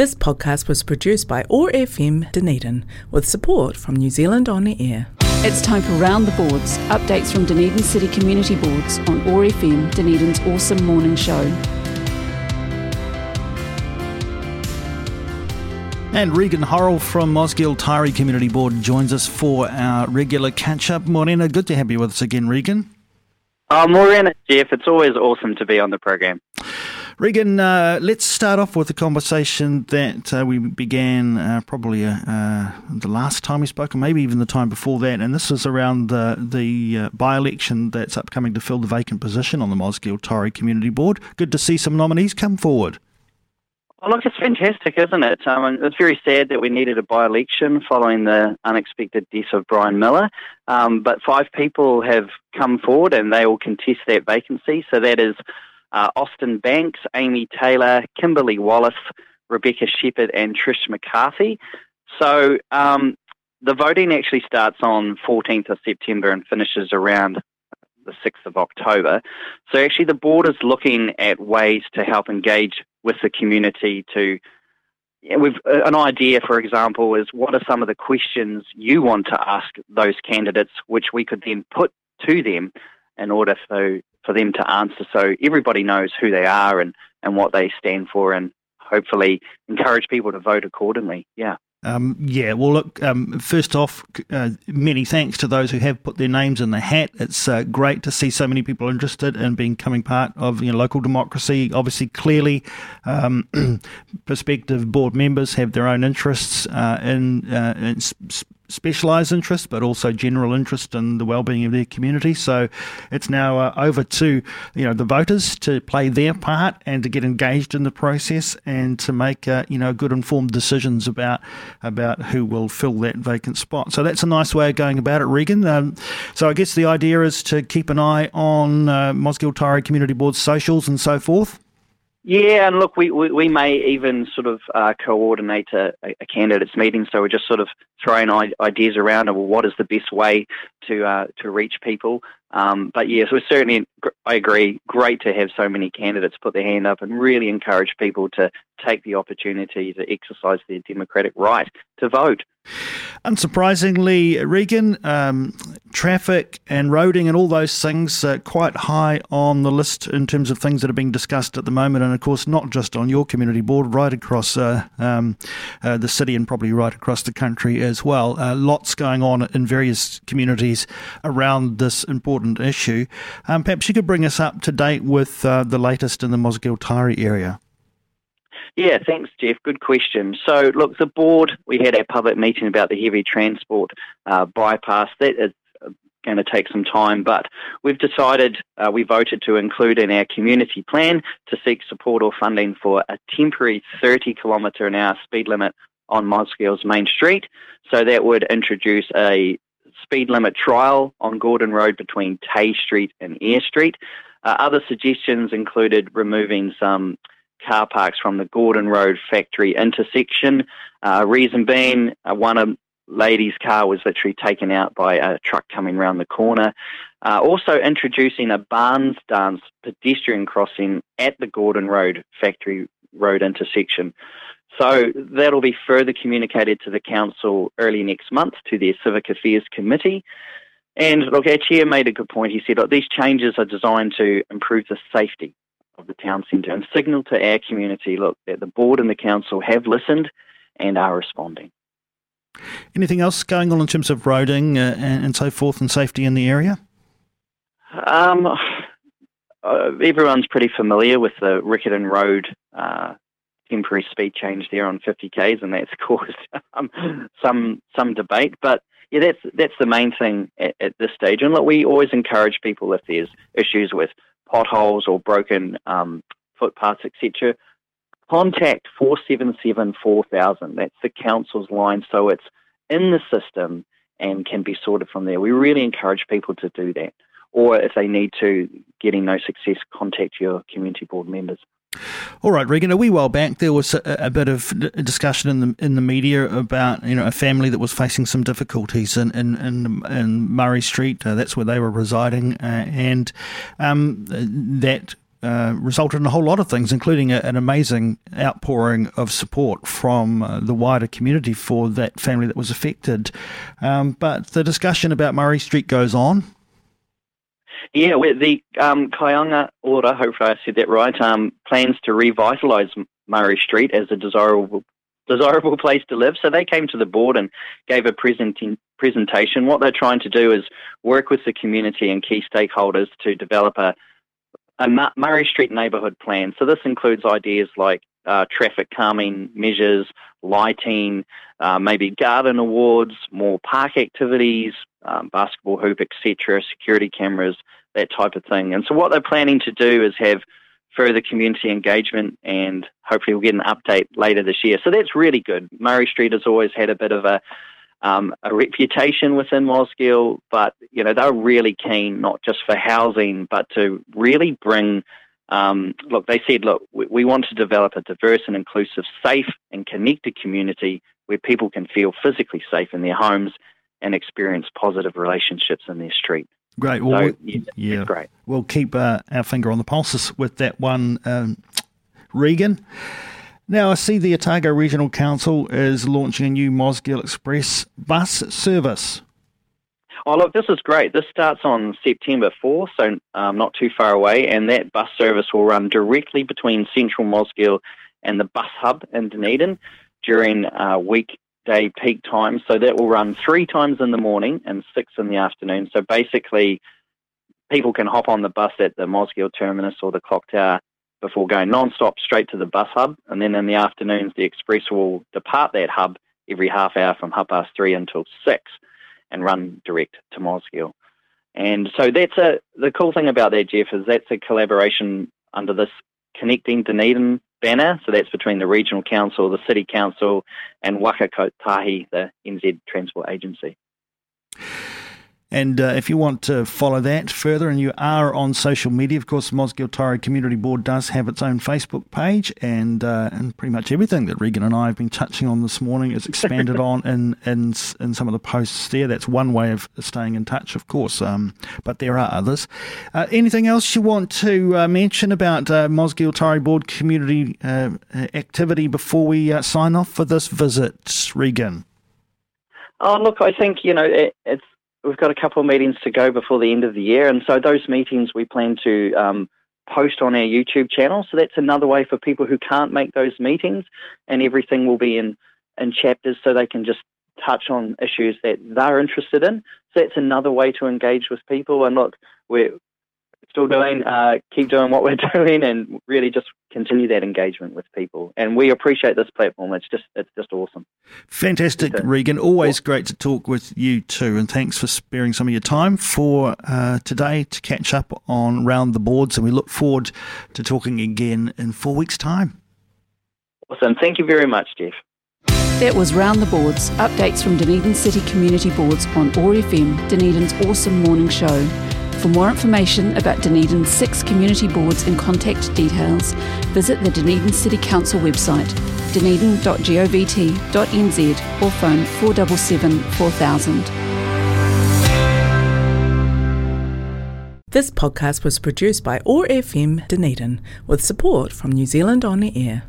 This podcast was produced by OAR FM Dunedin with support from New Zealand On Air. It's time for Round the Boards, updates from Dunedin City Community Boards on OAR FM, Dunedin's awesome morning show. And Regan Horrell from Mosgiel Taieri Community Board joins us for our regular catch up. Morena, good to have you with us again, Regan. Oh, Morena, Jeff, it's always awesome to be on the program. Regan, uh, let's start off with a conversation that uh, we began uh, probably uh, uh, the last time we spoke, or maybe even the time before that. And this is around the, the uh, by election that's upcoming to fill the vacant position on the Mosgiel Taieri Community Board. Good to see some nominees come forward. Well, look, it's fantastic, isn't it? Um, it's very sad that we needed a by election following the unexpected death of Brian Miller. Um, but five people have come forward and they will contest that vacancy. So that is uh, Austin Banks, Amy Taylor, Kimberly Wallace, Rebecca Shepherd, and Trish McCarthy. So um, the voting actually starts on 14th of September and finishes around the 6th of October. So actually, the board is looking at ways to help engage with the community to. We've uh, an idea, for example, is what are some of the questions you want to ask those candidates, which we could then put to them in order for for them to answer so everybody knows who they are and, and what they stand for and hopefully encourage people to vote accordingly. Yeah. Um, yeah, well, look, um, first off, uh, many thanks to those who have put their names in the hat. It's uh, great to see so many people interested in becoming part of you know, local democracy. Obviously, clearly, um, prospective board members have their own interests uh, in, uh, in sp- specialised interest, but also general interest in the well-being of their community. So it's now uh, over to you know the voters to play their part and to get engaged in the process and to make uh, you know good informed decisions about about who will fill that vacant spot. So that's a nice way of going about it, Regan. Um, so I guess the idea is to keep an eye on uh, Mosgiel Taieri Community Board's socials and so forth. Yeah, and look, we, we, we may even sort of uh, coordinate a, a, candidates meeting. So we're just sort of throwing ideas around of well, what is the best way to uh, to reach people. Um, but yes, we're certainly, I agree, great to have so many candidates put their hand up and really encourage people to take the opportunity to exercise their democratic right to vote. Unsurprisingly, Regan, um, traffic and roading and all those things are quite high on the list in terms of things that are being discussed at the moment. And of course, not just on your community board, right across uh, um, uh, the city and probably right across the country as well. Uh, lots going on in various communities around this important issue. Um, perhaps you could bring us up to date with uh, the latest in the Mosgiel Taieri area. Yeah, thanks, Jeff. Good question. So, look, the board, we had a public meeting about the heavy transport uh, bypass. That is going to take some time, but we've decided, uh, we voted to include in our community plan to seek support or funding for a temporary 30 kilometre an hour speed limit on Mosgiel's main street. So that would introduce a speed limit trial on Gordon Road between Tay Street and Eyre Street. Uh, other suggestions included removing some car parks from the Gordon Road factory intersection. Uh, reason being, uh, one of lady's car was literally taken out by a truck coming around the corner. Uh, also introducing a Barnes Dance pedestrian crossing at the Gordon Road factory road intersection. So that'll be further communicated to the council early next month to their Civic Affairs Committee. And look, our chair made a good point. He said, look, these changes are designed to improve the safety of the town centre and signal to our community, look, that the board and the council have listened and are responding. Anything else going on in terms of roading uh, and, and, so forth and safety in the area? Um, uh, everyone's pretty familiar with the Riccarton Road uh, temporary speed change there on 50 k's, and that's caused um, some some debate. But yeah, that's that's the main thing at, at, this stage. And look, we always encourage people if there's issues with potholes or broken um, footpaths, etc., contact 477 4000. That's the council's line, so it's in the system and can be sorted from there. We really encourage people to do that. Or if they need to, getting no success, contact your community board members. All right, Regan. A wee while back, there was a, a, bit of discussion in the in the media about you know a family that was facing some difficulties in in, in, in Murray Street. Uh, that's where they were residing, uh, and um, that uh, resulted in a whole lot of things, including a, an amazing outpouring of support from uh, the wider community for that family that was affected. Um, but the discussion about Murray Street goes on. Yeah, the um, Ora, hopefully I said that right, um, plans to revitalise Murray Street as a desirable desirable place to live. So they came to the board and gave a presenting, presentation. What they're trying to do is work with the community and key stakeholders to develop a, a Murray Street neighbourhood plan. So this includes ideas like uh, traffic calming measures, lighting, uh, maybe garden awards, more park activities, um, basketball hoop, etc., security cameras, that type of thing. And so what they're planning to do is have further community engagement and hopefully we'll get an update later this year. So that's really good. Murray Street has always had a bit of a um, a reputation within Mosgiel, but you know they're really keen not just for housing, but to really bring. Um, look, they said, look, we, we want to develop a diverse and inclusive, safe and connected community where people can feel physically safe in their homes and experience positive relationships in their street. Great. Well, so, yeah, yeah, great. We'll keep uh, our finger on the pulses with that one, um, Regan. Now, I see the Otago Regional Council is launching a new Mosgiel Express bus service. Oh, look, this is great. This starts on September 4th, so um, not too far away, and that bus service will run directly between Central Mosgiel and the bus hub in Dunedin during uh, week day peak times. So that will run three times in the morning and six in the afternoon. So basically, people can hop on the bus at the Mosgiel terminus or the clock tower before going non-stop straight to the bus hub. And then in the afternoons, the express will depart that hub every half hour from half past three until six and run direct to Mosgiel. And so that's a the cool thing about that, Jeff, is that's a collaboration under this Connecting Dunedin banner. So that's between the Regional Council, the City Council, and Waka Kotahi, the NZ Transport Agency. And uh, if you want to follow that further and you are on social media, of course, the Mosgiel Taieri Community Board does have its own Facebook page, and uh, and pretty much everything that Regan and I have been touching on this morning is expanded on in, in in some of the posts there. That's one way of staying in touch, of course, um, but there are others. Uh, anything else you want to uh, mention about uh, Mosgiel Taieri Board community uh, activity before we uh, sign off for this visit, Regan? Oh, look, I think you know it, it's we've got a couple of meetings to go before the end of the year, and so those meetings we plan to um, post on our YouTube channel. So that's another way for people who can't make those meetings, and everything will be in in chapters, so they can just touch on issues that they're interested in. So that's another way to engage with people. And look, we're still doing, uh, keep doing what we're doing, and really just continue that engagement with people. And we appreciate this platform. It's just, it's just awesome. Fantastic, Regan. Always great to talk with you too, and thanks for sparing some of your time for uh, today to catch up on round the boards. And we look forward to talking again in four weeks' time. Awesome. Thank you very much, Jeff. That was Round the Boards, updates from Dunedin City Community Boards on OAR FM, Dunedin's awesome morning show. For more information about Dunedin's six community boards and contact details, visit the Dunedin City Council website, dunedin.govt.nz or phone 477 4000. This podcast was produced by OAR FM Dunedin with support from New Zealand On the Air.